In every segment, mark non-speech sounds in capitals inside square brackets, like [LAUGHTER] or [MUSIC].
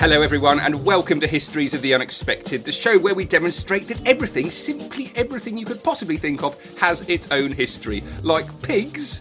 Hello, everyone, and welcome to Histories of the Unexpected, the show where we demonstrate that everything, simply everything you could possibly think of, has its own history, like pigs,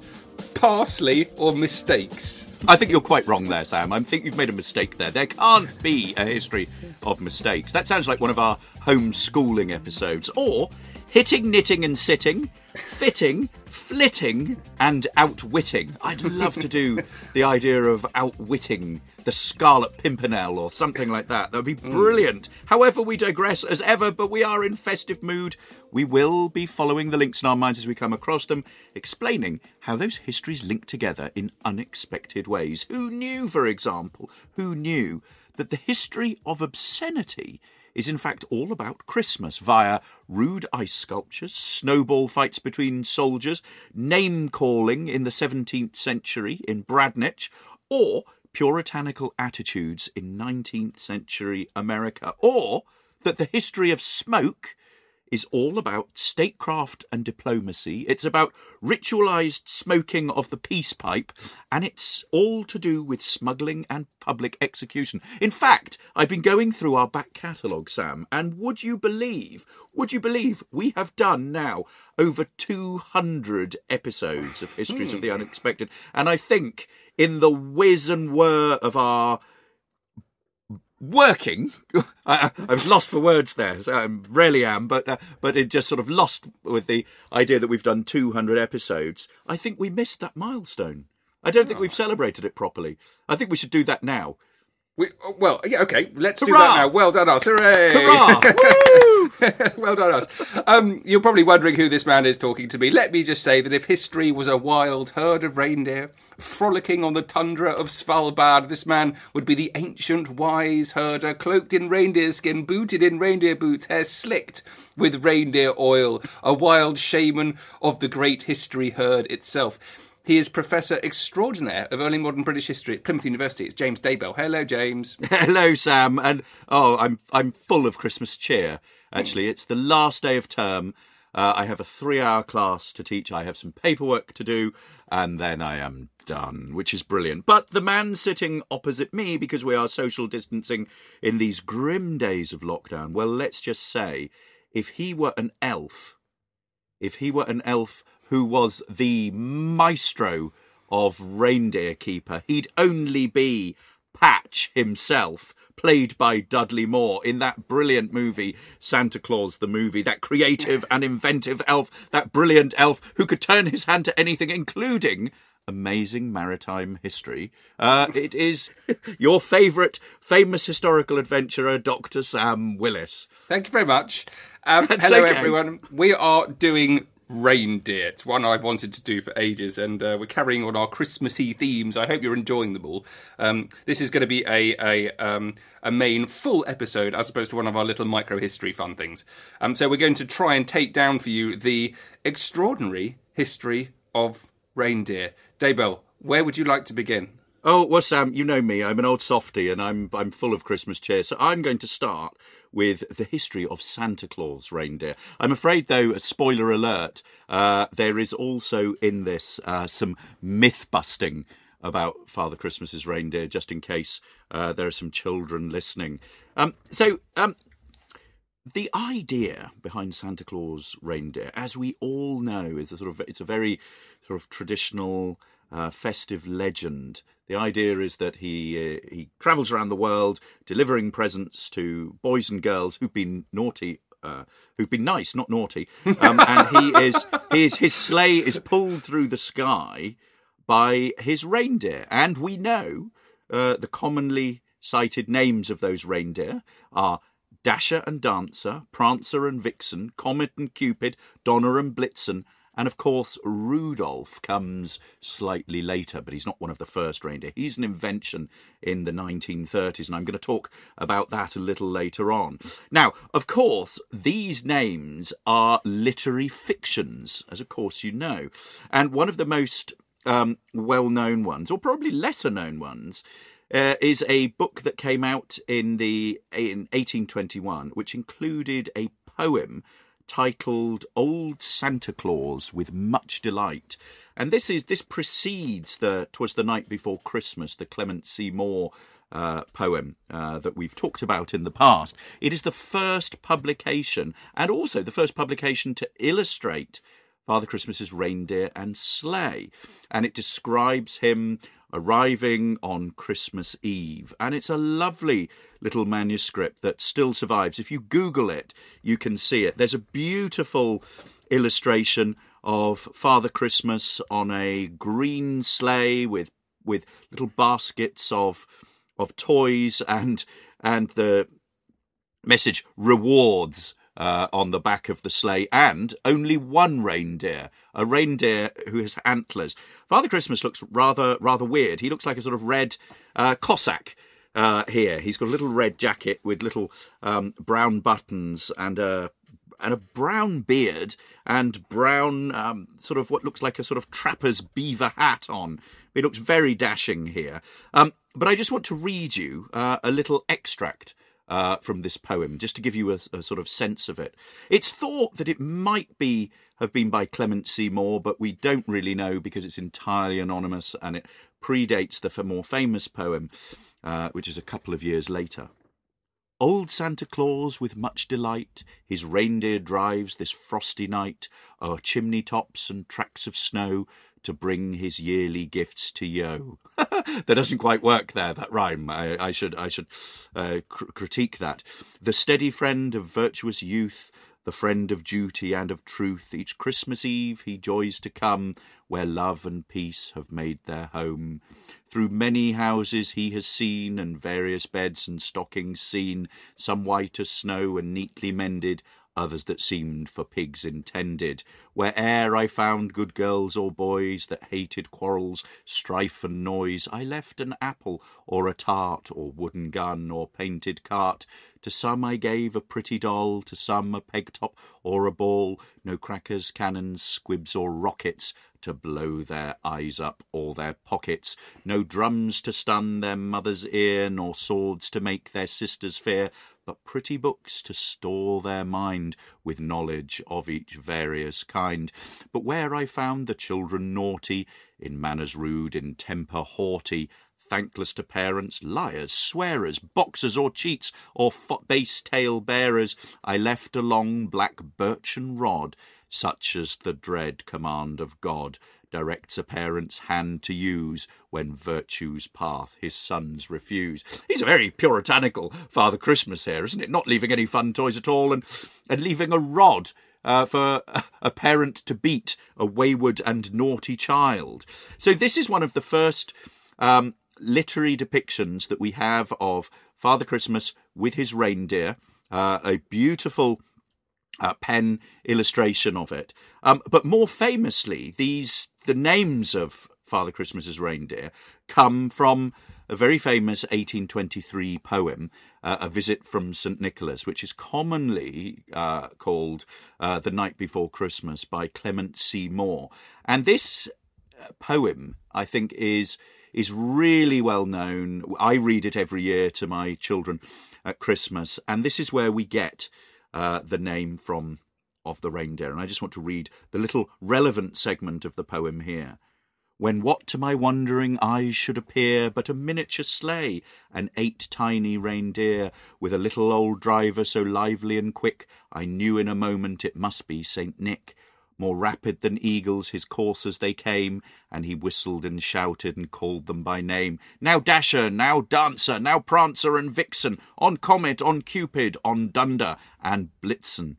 parsley, or mistakes. I think you're quite wrong there, Sam. I think you've made a mistake there. There can't be a history of mistakes. That sounds like one of our homeschooling episodes. Or hitting, knitting, and sitting, fitting, flitting, and outwitting. I'd love to do [LAUGHS] the idea of outwitting the Scarlet Pimpernel or something like that. That would be mm. brilliant. However, we digress as ever, but we are in festive mood. We will be following the links in our minds as we come across them, explaining how those histories link together in unexpected ways. Who knew, for example, who knew that the history of obscenity is in fact all about Christmas via rude ice sculptures, snowball fights between soldiers, name calling in the 17th century in Bradninch, or puritanical attitudes in 19th century America, or that the history of smoke is all about statecraft and diplomacy. It's about ritualized smoking of the peace pipe, and it's all to do with smuggling and public execution. In fact, I've been going through our back catalogue, Sam, and would you believe, would you believe we have done now over 200 episodes of Histories of the hmm. Unexpected? And I think in the whiz and whir of our working. [LAUGHS] I, I was lost for words there. So I rarely am, but uh, but it just sort of lost with the idea that we've done 200 episodes. I think we missed that milestone. I don't think we've celebrated it properly. I think we should do that now. We, oh, well, yeah, okay, let's do that now. Well done, us. Hooray! Hurrah! [LAUGHS] well done, us. Um, you're probably wondering who this man is talking to me. Let me just say that if history was a wild herd of reindeer frolicking on the tundra of Svalbard, this man would be the ancient wise herder, cloaked in reindeer skin, booted in reindeer boots, hair slicked with reindeer oil, a wild shaman of the great history herd itself. He is Professor Extraordinaire of Early Modern British History at Plymouth University. It's James Daybell. Hello, James. [LAUGHS] Hello, Sam, and oh, I'm I'm full of Christmas cheer. Actually, it's the last day of term. Uh, I have a three-hour class to teach. I have some paperwork to do, and then I am done, which is brilliant. But the man sitting opposite me, because we are social distancing in these grim days of lockdown, well, let's just say, if he were an elf, if he were an elf who was the maestro of reindeer keeper, he'd only be Patch himself, played by Dudley Moore in that brilliant movie, Santa Claus the movie, that creative and inventive elf, that brilliant elf who could turn his hand to anything, including amazing maritime history. Uh, it is your favourite famous historical adventurer, Dr. Sam Willis. Thank you very much. Um, hello, okay. everyone. We are doing reindeer. It's one I've wanted to do for ages, and uh, we're carrying on our Christmassy themes. I hope you're enjoying them all. Um, this is going to be a a um, a main full episode as opposed to one of our little micro history fun things. Um, so we're going to try and take down for you the extraordinary history of reindeer. Daybell, where would you like to begin? Oh well, Sam, you know me. I'm an old softy, and I'm I'm full of Christmas cheer. So I'm going to start with the history of Santa Claus reindeer. I'm afraid, though, a spoiler alert. Uh, there is also in this uh, some myth busting about Father Christmas's reindeer, just in case uh, there are some children listening. Um, so. Um, the idea behind Santa Claus reindeer, as we all know, is a sort of it's a very sort of traditional, uh, festive legend. The idea is that he uh, he travels around the world delivering presents to boys and girls who've been naughty. Uh, who've been nice, not naughty, um, and he [LAUGHS] is, he is his sleigh is pulled through the sky by his reindeer, and we know uh, the commonly cited names of those reindeer are Dasher and Dancer, Prancer and Vixen, Comet and Cupid, Donner and Blitzen, and of course Rudolph comes slightly later, but he's not one of the first reindeer. He's an invention in the 1930s, and I'm going to talk about that a little later on. Now, of course, these names are literary fictions, as of course you know, and one of the most um, well-known ones, or probably lesser-known ones, uh, is a book that came out in the in 1821, which included a poem titled "Old Santa Claus with Much Delight," and this is this precedes the "Twas the Night Before Christmas," the Clement C. Moore uh, poem uh, that we've talked about in the past. It is the first publication, and also the first publication to illustrate Father Christmas's reindeer and sleigh, and it describes him arriving on Christmas Eve. And it's a lovely little manuscript that still survives. If you Google it, you can see it. There's a beautiful illustration of Father Christmas on a green sleigh with with little baskets of of toys and and the message rewards uh, on the back of the sleigh, and only one reindeer, a reindeer who has antlers. Father Christmas looks rather rather weird. He looks like a sort of red uh, Cossack. Uh, here, he's got a little red jacket with little um, brown buttons and a and a brown beard and brown um, sort of what looks like a sort of trapper's beaver hat on. He looks very dashing here. Um, but I just want to read you uh, a little extract uh, from this poem, just to give you a, a, sort of sense of it. It's thought that it might be have been by Clement C. Moore, but we don't really know because it's entirely anonymous and it predates the more famous poem, uh, which is a couple of years later. Old Santa Claus, with much delight, his reindeer drives this frosty night o'er chimney tops and tracks of snow to bring his yearly gifts to Yo. [LAUGHS] that doesn't quite work there. That rhyme. I, I should I should uh, cr- critique that. The steady friend of virtuous youth, the friend of duty and of truth. Each Christmas Eve he joys to come where love and peace have made their home. Through many houses he has seen, and various beds and stockings seen, some white as snow and neatly mended, others that seemed for pigs intended. Where'er I found good girls or boys that hated quarrels, strife and noise, I left an apple or a tart, or wooden gun or painted cart. To some I gave a pretty doll, to some a peg top or a ball. No crackers, cannons, squibs, or rockets to blow their eyes up or their pockets. No drums to stun their mother's ear, nor swords to make their sisters fear but pretty books to store their mind with knowledge of each various kind. But where I found the children naughty, in manners rude, in temper haughty, thankless to parents, liars, swearers, boxers or cheats, or base tale bearers, I left a long black birchen rod, such as the dread command of God directs a parent's hand to use when virtue's path his sons refuse. He's a very puritanical Father Christmas here, isn't it? Not leaving any fun toys at all and, and leaving a rod uh, for a parent to beat a wayward and naughty child. So, this is one of the first um, literary depictions that we have of Father Christmas with his reindeer. Uh, a beautiful uh, pen illustration of it. Um, but more famously, these the names of Father Christmas's reindeer come from a very famous 1823 poem, uh, A Visit from St. Nicholas, which is commonly uh, called uh, The Night Before Christmas by Clement C. Moore. And this uh, poem, I think, is is really well known. I read it every year to my children at Christmas, and this is where we get uh, the name from of the reindeer. And I just want to read the little relevant segment of the poem here. When what to my wondering eyes should appear but a miniature sleigh, and eight tiny reindeer, with a little old driver so lively and quick, I knew in a moment it must be Saint Nick. More rapid than eagles his coursers they came, and he whistled and shouted and called them by name. Now Dasher, now Dancer, now Prancer and Vixen, on Comet, on Cupid, on Dunder and Blitzen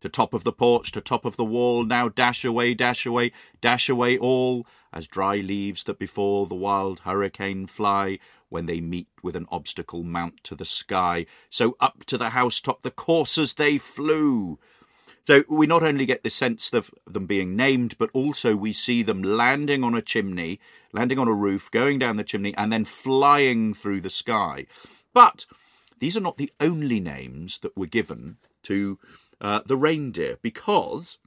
to top of the porch, to top of the wall, now dash away, dash away, dash away all, as dry leaves that before the wild hurricane fly, when they meet with an obstacle mount to the sky. So up to the housetop the coursers they flew. So we not only get the sense of them being named, but also we see them landing on a chimney, landing on a roof, going down the chimney, and then flying through the sky. But these are not the only names that were given to uh, the reindeer because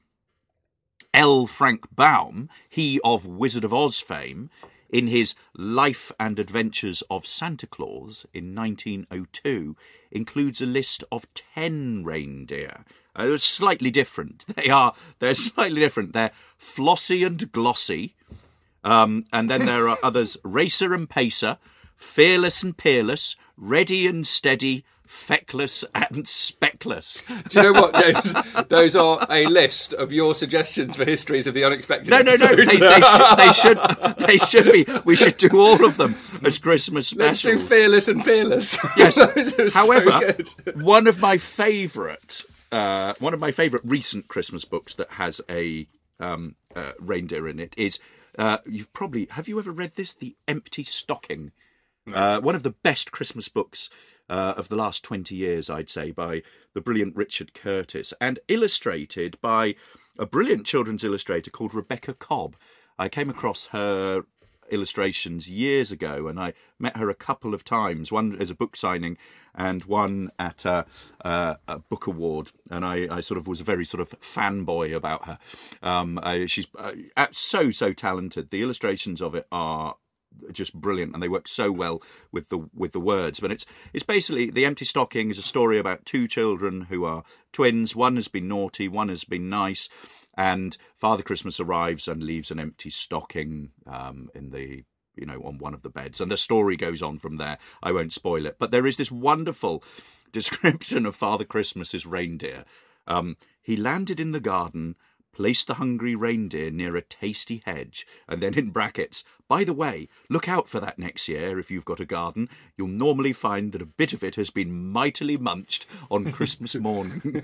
L. Frank Baum, he of Wizard of Oz fame, in his Life and Adventures of Santa Claus in 1902, includes a list of 10 reindeer. Uh, they're slightly different. [LAUGHS] They are, they're slightly different. They're flossy and glossy. Um, and then there are others, [LAUGHS] Racer and Pacer, fearless and peerless, ready and steady, feckless and speckless. Do you know what, James? Those are a list of your suggestions for histories of the unexpected. No, no, no. They, they, should, they [LAUGHS] should. They should be. We should do all of them as Christmas specials. Let's do fearless and fearless. Yes. [LAUGHS] So [LAUGHS] However, good. one of my favourite, uh, one of my favourite recent Christmas books that has a um, uh, reindeer in it is. Uh, you've probably have you ever read this? The Empty Stocking. Uh, one of the best Christmas books uh, of the last 20 years, I'd say, by the brilliant Richard Curtis, and illustrated by a brilliant children's illustrator called Rebecca Cobb. I came across her illustrations years ago, and I met her a couple of times. One as a book signing, and one at a, a, a book award. And I, I, sort of was a very sort of fanboy about her. Um, I, she's uh, so so talented. The illustrations of it are just brilliant and they work so well with the with the words. But it's it's basically the empty stocking is a story about two children who are twins. One has been naughty one has been nice and father christmas arrives and leaves an empty stocking um, in the you know on one of the beds and the story goes on from there. I won't spoil it. But there is this wonderful [LAUGHS] description of father christmas's reindeer. Um, he landed in the garden placed the hungry reindeer near a tasty hedge, and then in brackets, by the way, look out for that next year if you've got a garden. You'll normally find that a bit of it has been mightily munched on Christmas morning. [LAUGHS]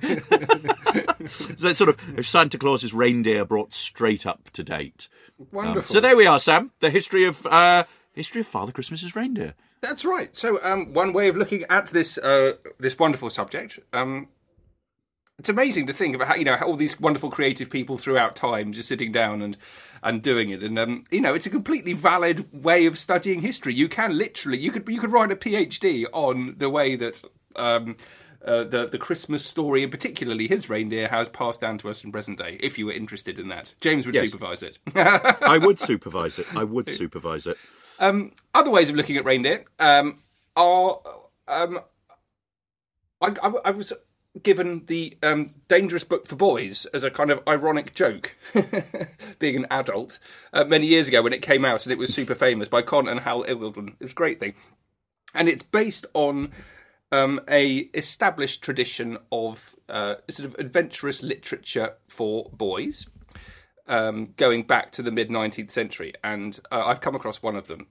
so sort of Santa Claus's reindeer brought straight up to date. Um, Wonderful. so there we are, Sam. The history of uh, history of Father Christmas's reindeer. That's right. So, um, one way of looking at this uh, this wonderful subject. Um, it's amazing to think about how you know how all these wonderful creative people throughout time just sitting down and and doing it, and um, you know it's a completely valid way of studying history. You can literally you could you could write a PhD on the way that. Um, uh, the the Christmas story, and particularly his reindeer, has passed down to us in present day. If you were interested in that, James would Yes. supervise it. I would [LAUGHS] supervise it. I would supervise it. Um, other ways of looking at reindeer um, are. Um, I, I, I was given the um, Dangerous Book for Boys as a kind of ironic joke, [LAUGHS] being an adult, uh, many years ago when it came out and it was super famous by Conn and Hal Iggulden. It's a great thing. And it's based on um, a established tradition of uh, sort of adventurous literature for boys um, going back to the mid 19th century. And uh, I've come across one of them,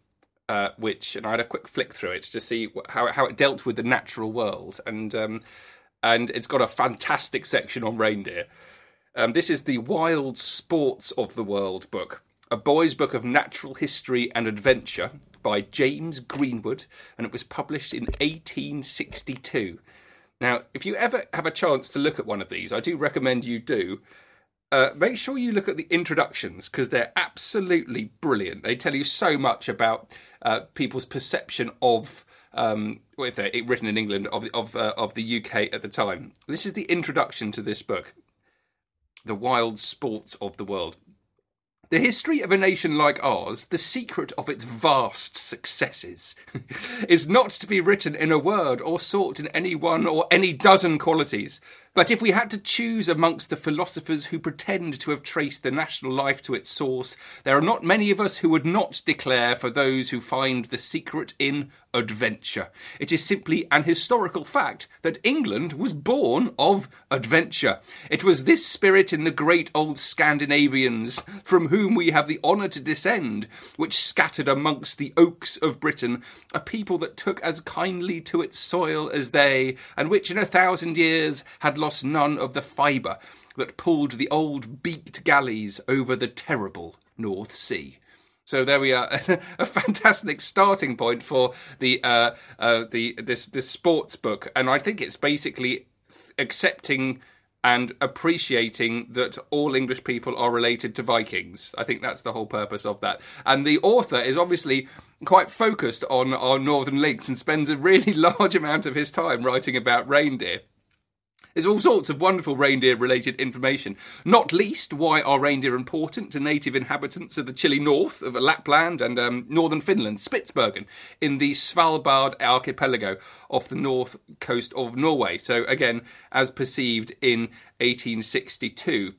uh, which, and I had a quick flick through it to see how, how it dealt with the natural world. And, um, and it's got a fantastic section on reindeer. Um, this is the Wild Sports of the World book, a boy's book of natural history and adventure by James Greenwood, and it was published in 1862. Now, if you ever have a chance to look at one of these, I do recommend you do. Uh, make sure you look at the introductions because they're absolutely brilliant. They tell you so much about uh, people's perception of, um, written in England, of of uh, of the UK at the time. This is the introduction to this book, "The Wild Sports of the World." The history of a nation like ours, the secret of its vast successes, [LAUGHS] is not to be written in a word or sought in any one or any dozen qualities. But if we had to choose amongst the philosophers who pretend to have traced the national life to its source, there are not many of us who would not declare for those who find the secret in adventure. It is simply an historical fact that England was born of adventure. It was this spirit in the great old Scandinavians, from whom we have the honour to descend, which scattered amongst the oaks of Britain a people that took as kindly to its soil as they, and which in a thousand years had lost none of the fibre that pulled the old beaked galleys over the terrible North Sea. So there we are, [LAUGHS] a fantastic starting point for the uh, uh, the this this sports book, and I think it's basically accepting and appreciating that all English people are related to Vikings. I think that's the whole purpose of that. And the author is obviously quite focused on our northern links and spends a really [LAUGHS] large amount of his time writing about reindeer. There's all sorts of wonderful reindeer related information, not least why are reindeer important to native inhabitants of the chilly north of Lapland and um, northern Finland, Spitsbergen, in the Svalbard archipelago off the north coast of Norway. So, again, as perceived in 1862.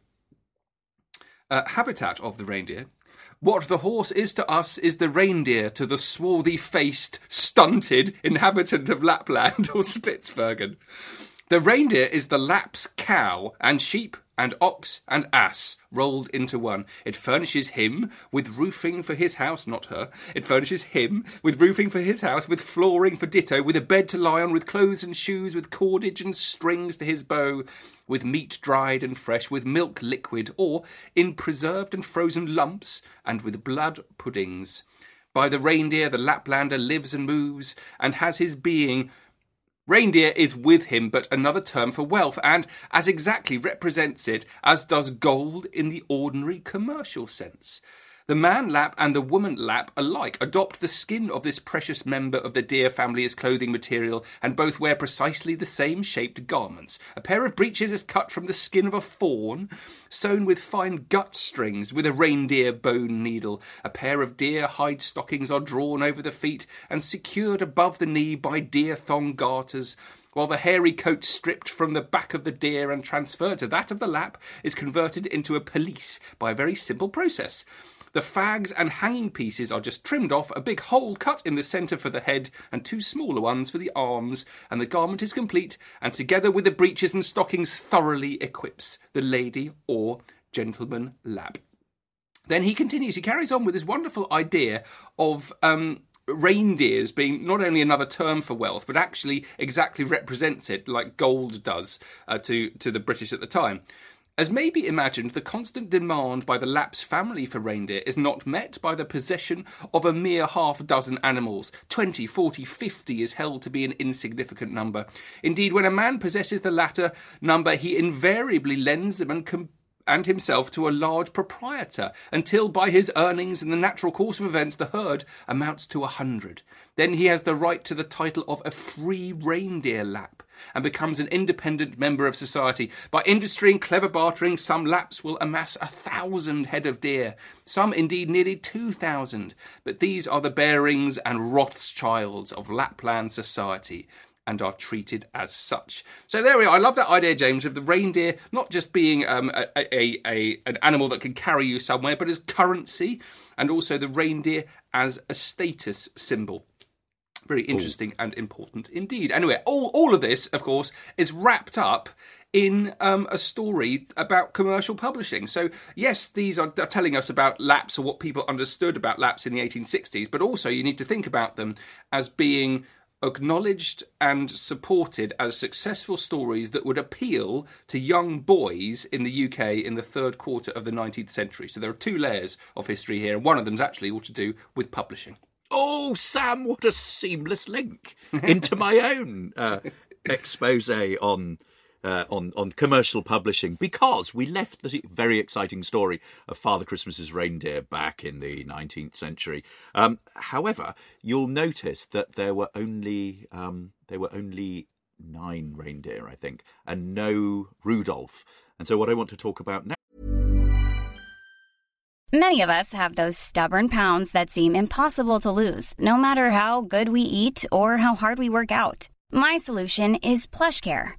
Uh, habitat of the reindeer What the horse is to us is the reindeer to the swarthy faced, stunted inhabitant of Lapland [LAUGHS] or Spitsbergen. The reindeer is the Lap's cow, and sheep and ox and ass rolled into one. It furnishes him with roofing for his house, not her. It furnishes him with roofing for his house, with flooring for ditto, with a bed to lie on, with clothes and shoes, with cordage and strings to his bow, with meat dried and fresh, with milk liquid, or in preserved and frozen lumps, and with blood puddings. By the reindeer the Laplander lives and moves, and has his being Reindeer is with him but another term for wealth, and as exactly represents it as does gold in the ordinary commercial sense. The man Lap and the woman Lap alike adopt the skin of this precious member of the deer family as clothing material, and both wear precisely the same shaped garments. A pair of breeches is cut from the skin of a fawn, sewn with fine gut strings with a reindeer bone needle. A pair of deer hide stockings are drawn over the feet and secured above the knee by deer thong garters while the hairy coat stripped from the back of the deer and transferred to that of the lap is converted into a pelisse by a very simple process. The fags and hanging pieces are just trimmed off, a big hole cut in the centre for the head, and two smaller ones for the arms, and the garment is complete, and together with the breeches and stockings thoroughly equips the lady or gentleman lap. Then he continues, he carries on with this wonderful idea of um, reindeers being not only another term for wealth, but actually exactly represents it like gold does uh, to, to the British at the time. As may be imagined, the constant demand by the Lap's family for reindeer is not met by the possession of a mere half dozen animals. Twenty, forty, fifty is held to be an insignificant number. Indeed, when a man possesses the latter number, he invariably lends them and com- and himself to a large proprietor, until by his earnings and the natural course of events the herd amounts to a hundred. Then he has the right to the title of a free reindeer lap, and becomes an independent member of society. By industry and clever bartering, some laps will amass a thousand head of deer, some indeed nearly two thousand. But these are the Barings and Rothschilds of Lapland society and are treated as such. So there we are. I love that idea, James, of the reindeer not just being um, a, a, a, an animal that can carry you somewhere, but as currency, and also the reindeer as a status symbol. Very interesting Ooh. and important indeed. Anyway, all, all of this, of course, is wrapped up in um, a story about commercial publishing. So, yes, these are, are telling us about laps or what people understood about laps in the 1860s, but also you need to think about them as being acknowledged and supported as successful stories that would appeal to young boys in the UK in the third quarter of the 19th century. So there are two layers of history here, and one of them's actually all to do with publishing. Oh, Sam, what a seamless link into my own uh, [LAUGHS] expose on. Uh, on on commercial publishing because we left the very exciting story of Father Christmas's reindeer back in the 19th century. Um, however, you'll notice that there were only um, there were only nine reindeer, I think, and no Rudolph. And so, what I want to talk about now Many of us have those stubborn pounds that seem impossible to lose, no matter how good we eat or how hard we work out. My solution is PlushCare.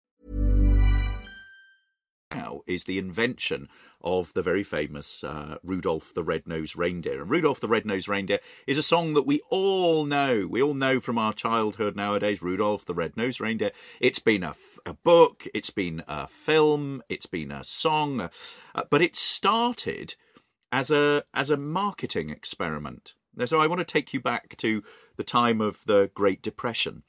Now is the invention of the very famous uh, Rudolph the Red-Nosed Reindeer. And Rudolph the Red-Nosed Reindeer is a song that we all know. We all know from our childhood nowadays, Rudolph the Red-Nosed Reindeer. It's been a, a book, it's been a film, it's been a song, uh, but it started as a as a marketing experiment. So I want to take you back to the time of the Great Depression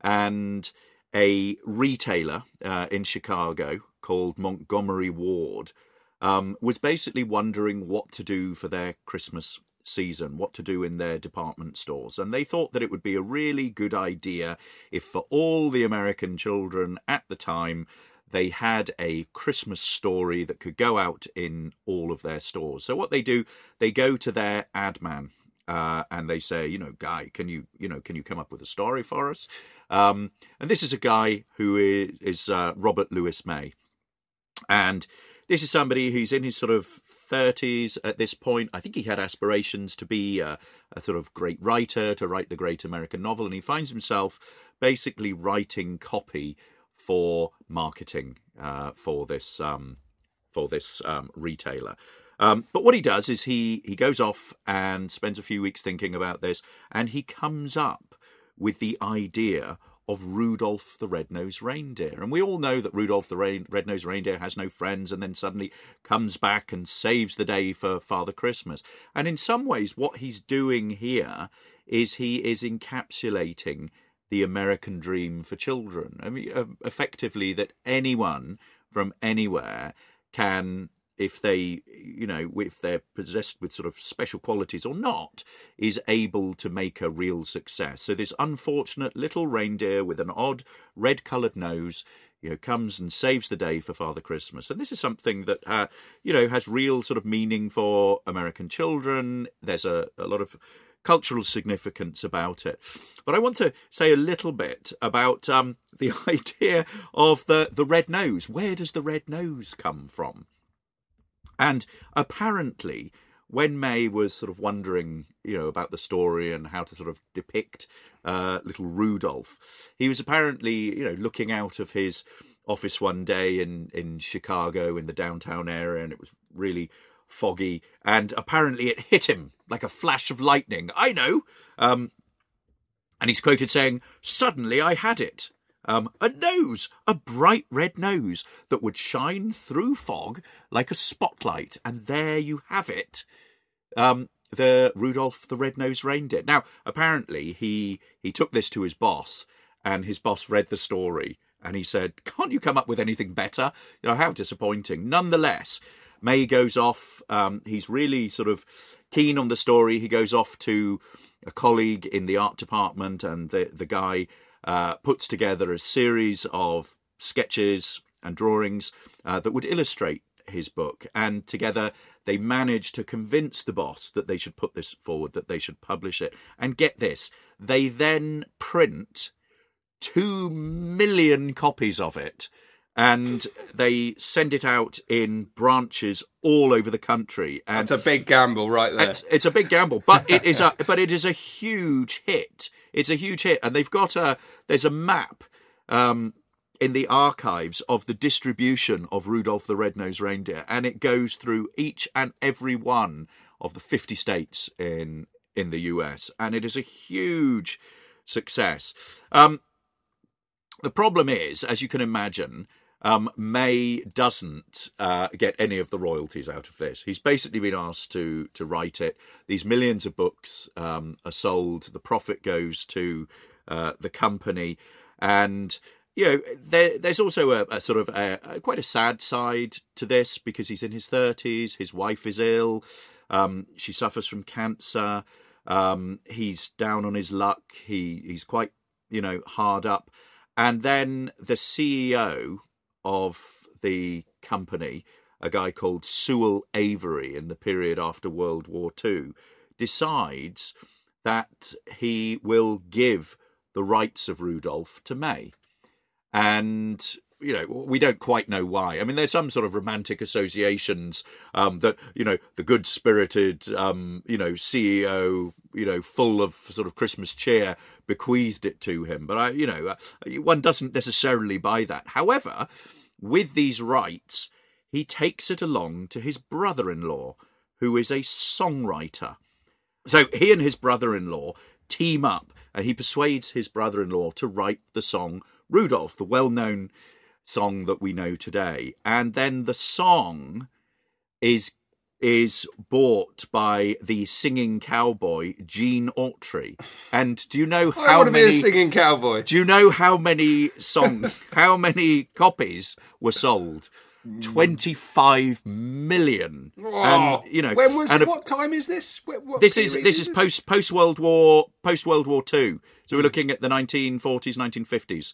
and a retailer uh, in Chicago called Montgomery Ward um, was basically wondering what to do for their Christmas season, what to do in their department stores. And they thought that it would be a really good idea if, for all the American children at the time, they had a Christmas story that could go out in all of their stores. So, what they do, they go to their ad man uh, and they say, you know, guy, can you, you know, can you come up with a story for us? Um, and this is a guy who is, is uh, Robert Lewis May. And this is somebody who's in his sort of 30s at this point. I think he had aspirations to be a, a, sort of great writer, to write the great American novel, and he finds himself basically writing copy for marketing uh, for this um, for this um, retailer. Um, but what he does is he he goes off and spends a few weeks thinking about this, and he comes up with the idea of Rudolph the Red-Nosed Reindeer. And we all know that Rudolph the Red-Nosed Reindeer has no friends and then suddenly comes back and saves the day for Father Christmas. And in some ways, what he's doing here is he is encapsulating the American dream for children. I mean, effectively, that anyone from anywhere can if they, you know, if they're possessed with sort of special qualities or not, is able to make a real success. So this unfortunate little reindeer with an odd red coloured nose, you know, comes and saves the day for Father Christmas. And this is something that, uh, you know, has real sort of meaning for American children. There's a, a lot of cultural significance about it. But I want to say a little bit about um, [LAUGHS] the [LAUGHS] idea of the, the red nose. Where does the red nose come from? And apparently, when May was sort of wondering, you know, about the story and how to sort of depict uh, little Rudolph, he was apparently, you know, looking out of his office one day in in Chicago in the downtown area, and it was really foggy, and apparently it hit him like a flash of lightning. I know. Um, and he's quoted saying, "Suddenly I had it." Um, a nose, a bright red nose that would shine through fog like a spotlight, and there you have it. Um, the Rudolph the Red-Nosed Reindeer. Now, apparently, he he took this to his boss, and his boss read the story, and he said, "Can't you come up with anything better?" You know how disappointing. Nonetheless, May goes off. Um, he's really sort of keen on the story. He goes off to a colleague in the art department, and the the guy uh, puts together a series of sketches and drawings uh, that would illustrate his book. And together they managed to convince the boss that they should put this forward, that they should publish it. And get this, they then print two million copies of it and they send it out in branches all over the country. And That's a big gamble, right there. It's, it's, a big gamble, but it is a but it is a huge hit. It's a huge hit, and they've got a there's a map um, in the archives of the distribution of Rudolph the Red-Nosed Reindeer, and it goes through each and every one of the 50 states in in the US, and it is a huge success. Um, the problem is, as you can imagine, um, May doesn't uh, get any of the royalties out of this. He's basically been asked to to write it. These millions of books um, are sold. The profit goes to uh, the company, and you know there, there's also a, a sort of a, a, quite a sad side to this because he's in his thirties. His wife is ill. Um, she suffers from cancer. Um, he's down on his luck. He he's quite you know hard up. And then the CEO of the company, a guy called Sewell Avery in the period after World War II, decides that he will give the rights of Rudolph to May. And you know, we don't quite know why. I mean, there's some sort of romantic associations um, that you know the good-spirited, um, you know, CEO, you know, full of sort of Christmas cheer, bequeathed it to him. But I, you know, uh, one doesn't necessarily buy that. However, with these rights, he takes it along to his brother-in-law, who is a songwriter. So he and his brother-in-law team up, and he persuades his brother-in-law to write the song Rudolph, the well-known song that we know today. And then the song is is bought by the singing cowboy Gene Autry. And do you know [LAUGHS] how I want to many be a singing cowboy? Do you know how many songs [LAUGHS] how many copies were sold? 25 million. Oh, and you know when was and if- what time is this? What, what this is this is post post World War post World War Two. So we're looking at the 1940s, 1950s,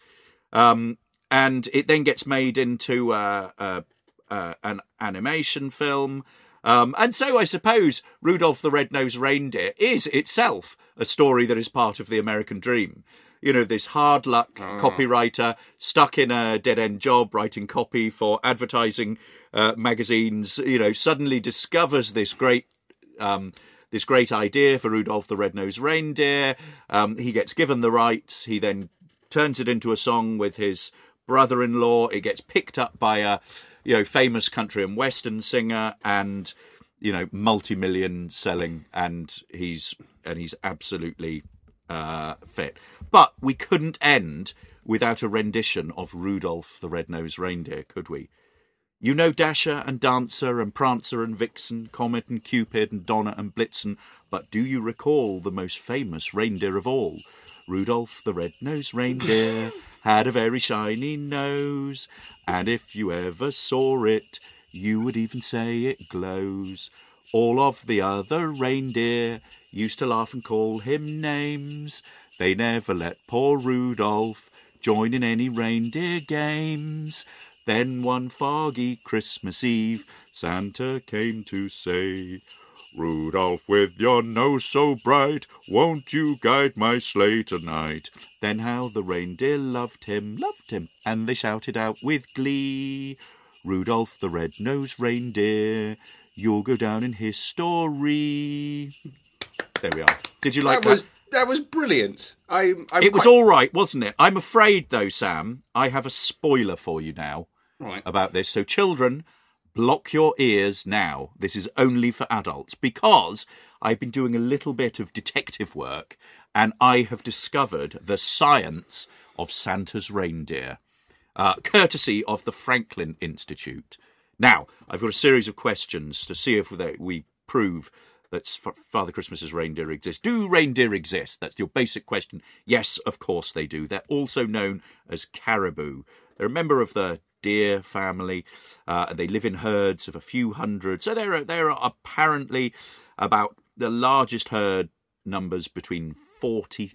um, and it then gets made into uh, uh, uh, an animation film. Um, and so I suppose Rudolph the Red-Nosed Reindeer is itself a story that is part of the American dream. you know, this hard luck copywriter stuck in a dead end job writing copy for advertising uh, magazines, you know, suddenly discovers this great. Um, this great idea for Rudolph the Red-Nosed Reindeer. Um, he gets given the rights. He then turns it into a song with his brother-in-law. It gets picked up by a, you know, famous country and western singer, and you know, multi-million selling, and he's and he's absolutely uh, fit. But we couldn't end without a rendition of Rudolph the Red-Nosed Reindeer, could we? You know Dasher and Dancer and Prancer and Vixen, Comet and Cupid and Donner and Blitzen, but do you recall the most famous reindeer of all? Rudolph the red-nosed reindeer [LAUGHS] had a very shiny nose, and if you ever saw it, you would even say it glows. All of the other reindeer used to laugh and call him names. They never let poor Rudolph join in any reindeer games. Then one foggy Christmas Eve, Santa came to say, Rudolph, with your nose so bright, won't you guide my sleigh tonight? Then how the reindeer loved him, loved him, and they shouted out with glee, Rudolph the red-nosed reindeer, you'll go down in history. There we are. Did you like that that? was that was brilliant. I, I'm It was quite- all right, wasn't it? I'm afraid, though, Sam, I have a spoiler for you now right. about this. So, children, block your ears now. This is only for adults because I've been doing a little bit of detective work and I have discovered the science of Santa's reindeer, uh, courtesy of the Franklin Institute. Now, I've got a series of questions to see if we prove that Father Christmas's reindeer exist. Do reindeer exist? That's your basic question. Yes, of course they do. They're also known as caribou. They're a member of the deer family. Uh, they live in herds of a few hundred. So there are there are apparently about the largest herd numbers between 40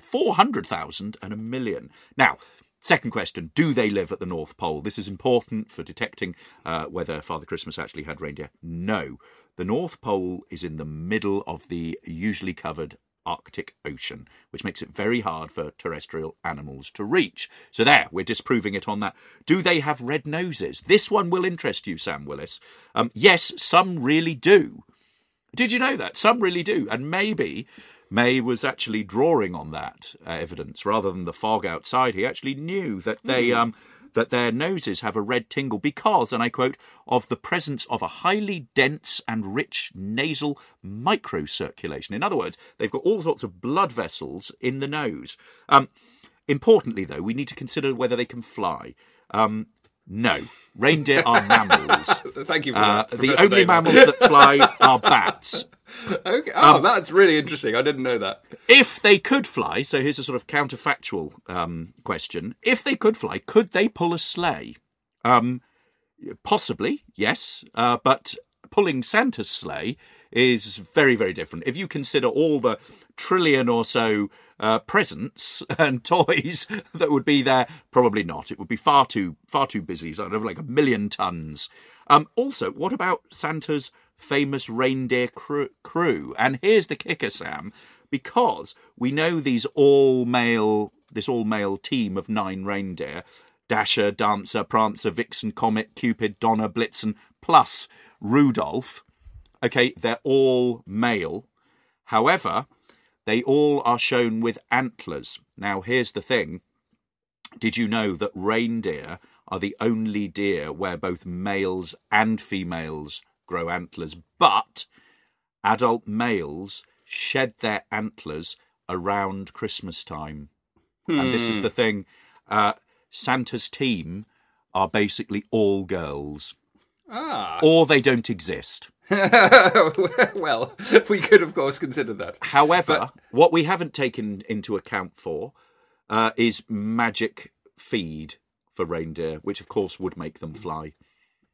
400,000 and a million. Now, second question Do they live at the North Pole? This is important for detecting uh, whether Father Christmas actually had reindeer. No. The North Pole is in the middle of the usually covered Arctic Ocean, which makes it very hard for terrestrial animals to reach. So, there, we're disproving it on that. Do they have red noses? This one will interest you, Sam Willis. Um, yes, some really do. Did you know that? Some really do. And maybe May was actually drawing on that uh, evidence rather than the fog outside. He actually knew that they um that their noses have a red tingle because, and I quote, of the presence of a highly dense and rich nasal microcirculation. In other words, they've got all sorts of blood vessels in the nose. Um, importantly, though, we need to consider whether they can fly. Um, no, reindeer are mammals. [LAUGHS] Thank you for Uh, that. the only mammals that fly are bats. [LAUGHS] Okay. Um, Oh, that's really interesting. I didn't know that. If they could fly, so here's a sort of counterfactual um, question. If they could fly, could they pull a sleigh? Um, possibly, yes. Uh, but pulling Santa's sleigh is very, very different. If you consider all the trillion or so uh, presents [LAUGHS] and toys that would be there, probably not. It would be far too far too busy. Sort of like a million tons. Um, also, what about Santa's famous reindeer crew, crew? And here's the kicker, Sam, because we know these all male this all male team of nine reindeer. Dasher, Dancer, Prancer, Vixen, Comet, Cupid, Donner, Blitzen, plus Rudolph. Okay, they're all male. However, they all are shown with antlers. Now, here's the thing. Did you know that reindeer are the only deer where both males and females grow antlers? But adult males shed their antlers around Christmas time. And this is the thing. Uh, Santa's team are basically all girls. Ah. Or they don't exist. [LAUGHS] well, we could, of course, consider that. However, what we haven't taken into account for uh, is magic feed for reindeer, which of course would make them fly.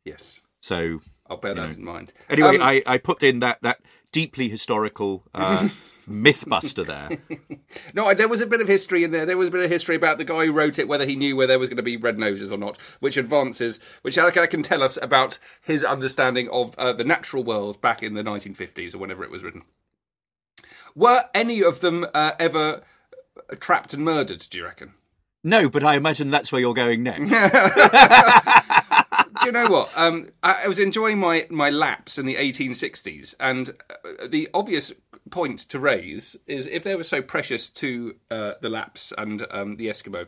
Yes. So I'll bear that in mind. anyway, Um, I, I put in that that deeply historical uh, [LAUGHS] mythbuster there. [LAUGHS] No, there was a bit of history in there. There was a bit of history about the guy who wrote it, whether he knew where there was going to be red noses or not, which advances, which I I can tell us about his understanding of uh, the natural world back in the 1950s or whenever it was written. Were any of them uh, ever trapped and murdered? Do you reckon? No, but I imagine that's where you're going next. [LAUGHS] You know what? Um, I, I was enjoying my my Lapps in the 1860s, and uh, the obvious point to raise is if they were so precious to uh, the Lapps and um, the Eskimo,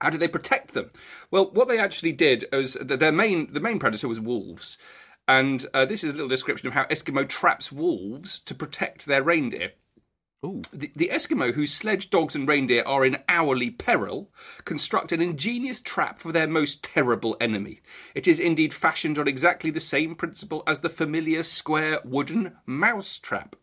how did they protect them? Well, what they actually did was their main the main predator was wolves, and uh, this is a little description of how Eskimo traps wolves to protect their reindeer. The, the Eskimo, whose sledge dogs and reindeer are in hourly peril, construct an ingenious trap for their most terrible enemy. It is indeed fashioned on exactly the same principle as the familiar square wooden mouse trap.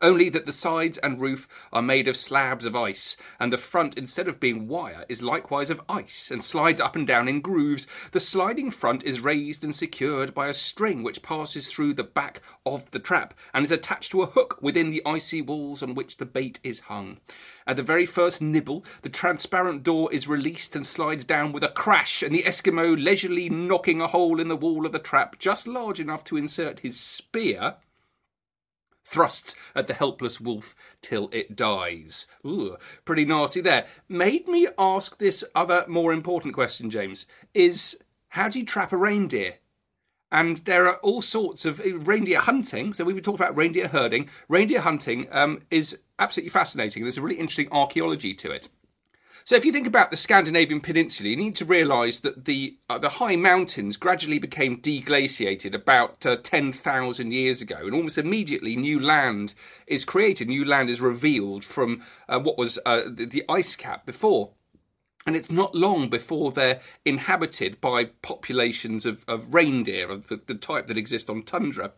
Only that the sides and roof are made of slabs of ice, and the front, instead of being wire, is likewise of ice, and slides up and down in grooves. The sliding front is raised and secured by a string which passes through the back of the trap, and is attached to a hook within the icy walls on which the bait is hung. At the very first nibble, the transparent door is released and slides down with a crash, and the Eskimo leisurely knocking a hole in the wall of the trap just large enough to insert his spear thrusts at the helpless wolf till it dies. Ooh, pretty nasty there. Made me ask this other more important question, James, is how do you trap a reindeer? And there are all sorts of uh, reindeer hunting. So we would talking about reindeer herding. Reindeer hunting um, is absolutely fascinating. There's a really interesting archaeology to it. So if you think about the Scandinavian peninsula, you need to realise that the uh, the high mountains gradually became deglaciated about uh, 10,000 years ago, and almost immediately new land is created, new land is revealed from uh, what was uh, the, the ice cap before. And it's not long before they're inhabited by populations of, of reindeer of the, the type that exist on tundra.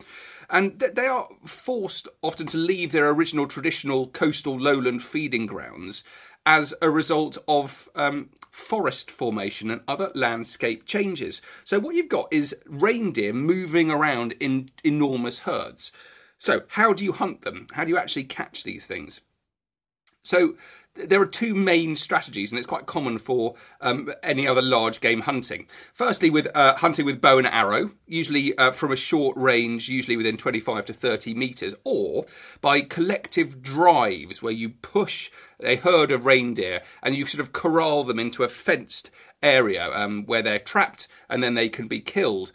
And th- they are forced often to leave their original traditional coastal lowland feeding grounds as a result of um, forest formation and other landscape changes. So, what you've got is reindeer moving around in enormous herds. So, how do you hunt them? How do you actually catch these things? So, there are two main strategies, and it's quite common for um, any other large game hunting. Firstly, with uh, hunting with bow and arrow, usually uh, from a short range, usually within 25 to 30 meters, or by collective drives where you push a herd of reindeer and you sort of corral them into a fenced area um, where they're trapped and then they can be killed.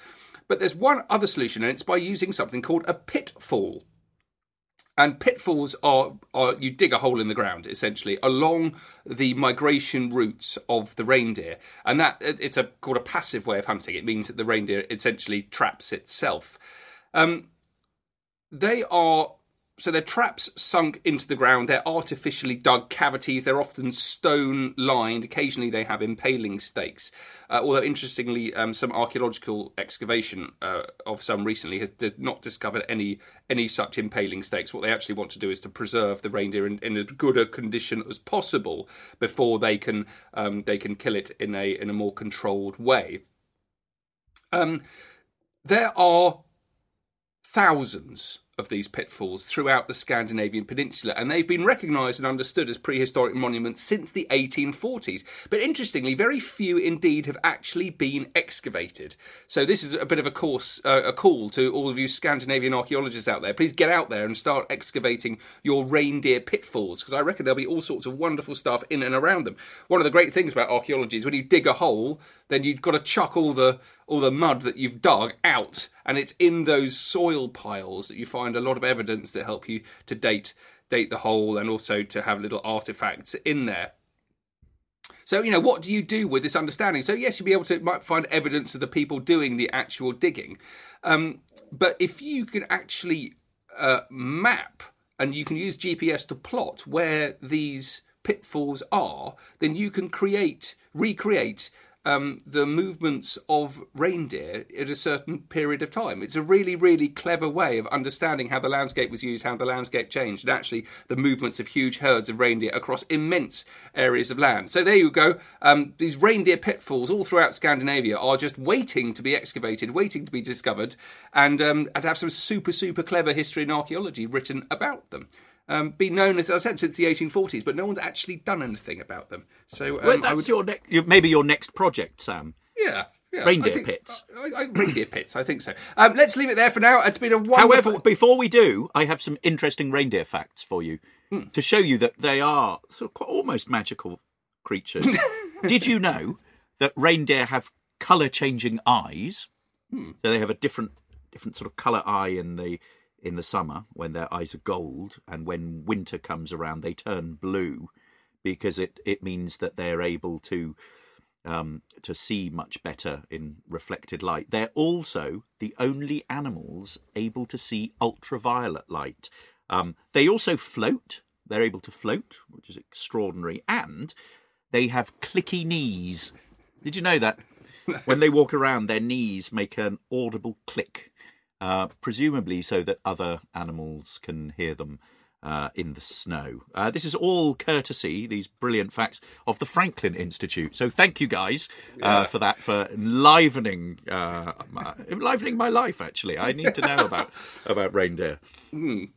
But there's one other solution, and it's by using something called a pitfall. And pitfalls are, are you dig a hole in the ground essentially along the migration routes of the reindeer, and that it's a called a passive way of hunting. It means that the reindeer essentially traps itself. Um, they are so they're traps sunk into the ground. They're artificially dug cavities. They're often stone lined. Occasionally, they have impaling stakes. Uh, although, interestingly, um, some archaeological excavation uh, of some recently has not discovered any any such impaling stakes. What they actually want to do is to preserve the reindeer in, in as good a condition as possible before they can um, they can kill it in a in a more controlled way. Um, there are thousands of these pitfalls throughout the Scandinavian peninsula, and they've been recognised and understood as prehistoric monuments since the 1840s. But interestingly, very few indeed have actually been excavated. So this is a bit of a course, uh, a call to all of you Scandinavian archaeologists out there. Please get out there and start excavating your reindeer pitfalls, because I reckon there'll be all sorts of wonderful stuff in and around them. One of the great things about archaeology is when you dig a hole, then you've got to chuck all the all the mud that you've dug out, and it's in those soil piles that you find a lot of evidence that help you to date date the hole and also to have little artifacts in there. So, you know, what do you do with this understanding? So, yes, you'll be able to might find evidence of the people doing the actual digging. Um, but if you can actually uh, map and you can use GPS to plot where these pitfalls are, then you can create, recreate um, the movements of reindeer at a certain period of time. It's a really, really clever way of understanding how the landscape was used, how the landscape changed, and actually the movements of huge herds of reindeer across immense areas of land. So there you go. Um, these reindeer pitfalls all throughout Scandinavia are just waiting to be excavated, waiting to be discovered, and, um, and have some super, super clever history and archaeology written about them um, been known as I said since the 1840s, but no one's actually done anything about them. So um, well, that's would... your ne- maybe your next project, Sam. Yeah. Yeah, reindeer think, pits. I, I, reindeer pits, I think so. Um, let's leave it there for now. It's been a wonderful. However, before we do, I have some interesting reindeer facts for you to show you that they are sort of quite almost magical creatures. [LAUGHS] Did you know that reindeer have color changing eyes? So they have a different different sort of color eye in the in the summer when their eyes are gold, and when winter comes around, they turn blue because it it means that they're able to um, to see much better in reflected light. They're also the only animals able to see ultraviolet light. Um, they also float. They're able to float, which is extraordinary, and they have clicky knees. Did you know that? [LAUGHS] when they walk around, their knees make an audible click, uh, presumably so that other animals can hear them uh, in the snow. Uh, this is all courtesy, these brilliant facts, of the Franklin Institute. So thank you guys uh, for that, for enlivening, uh, my, enlivening my life. Actually, I need to know about [LAUGHS] about reindeer.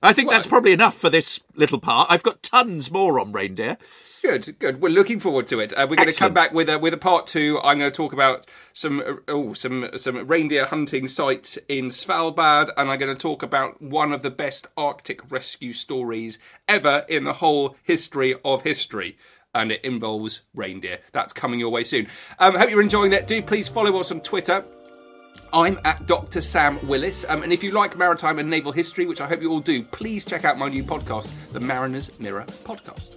I think that's probably enough for this little part. I've got tons more on reindeer. Good, good. We're looking forward to it. Uh, we're going to come back with a with a part two. I'm going to talk about some uh, oh some some reindeer hunting sites in Svalbard, and I'm going to talk about one of the best Arctic rescue stories ever in the whole history of history. And it involves reindeer. That's coming your way soon. Um, hope you're enjoying that. Do please follow us on Twitter. I'm at Dr. Sam Willis. Um, and if you like maritime and naval history, which I hope you all do, please check out my new podcast, the Mariner's Mirror Podcast.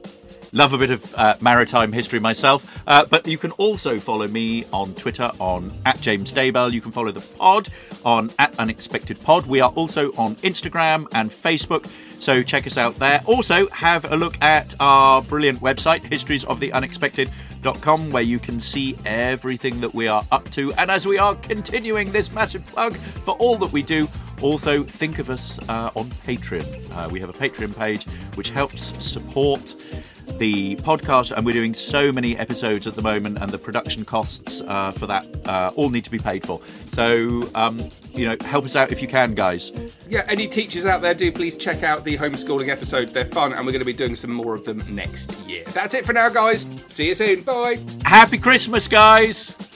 Love a bit of uh, maritime history myself, uh, but you can also follow me on Twitter on at James Daybell. You can follow the pod on at Unexpected Pod. We are also on Instagram and Facebook, so check us out there. Also, have a look at our brilliant website, historiesoftheunexpected.com, where you can see everything that we are up to. And as we are continuing this massive plug for all that we do, also think of us uh, on Patreon. Uh, we have a Patreon page which helps support the podcast, and we're doing so many episodes at the moment, and the production costs uh, for that uh, all need to be paid for. So, um, you know, help us out if you can, guys. Yeah, any teachers out there, do please check out the homeschooling episodes. They're fun, and we're going to be doing some more of them next year. That's it for now, guys. See you soon. Bye. Happy Christmas, guys!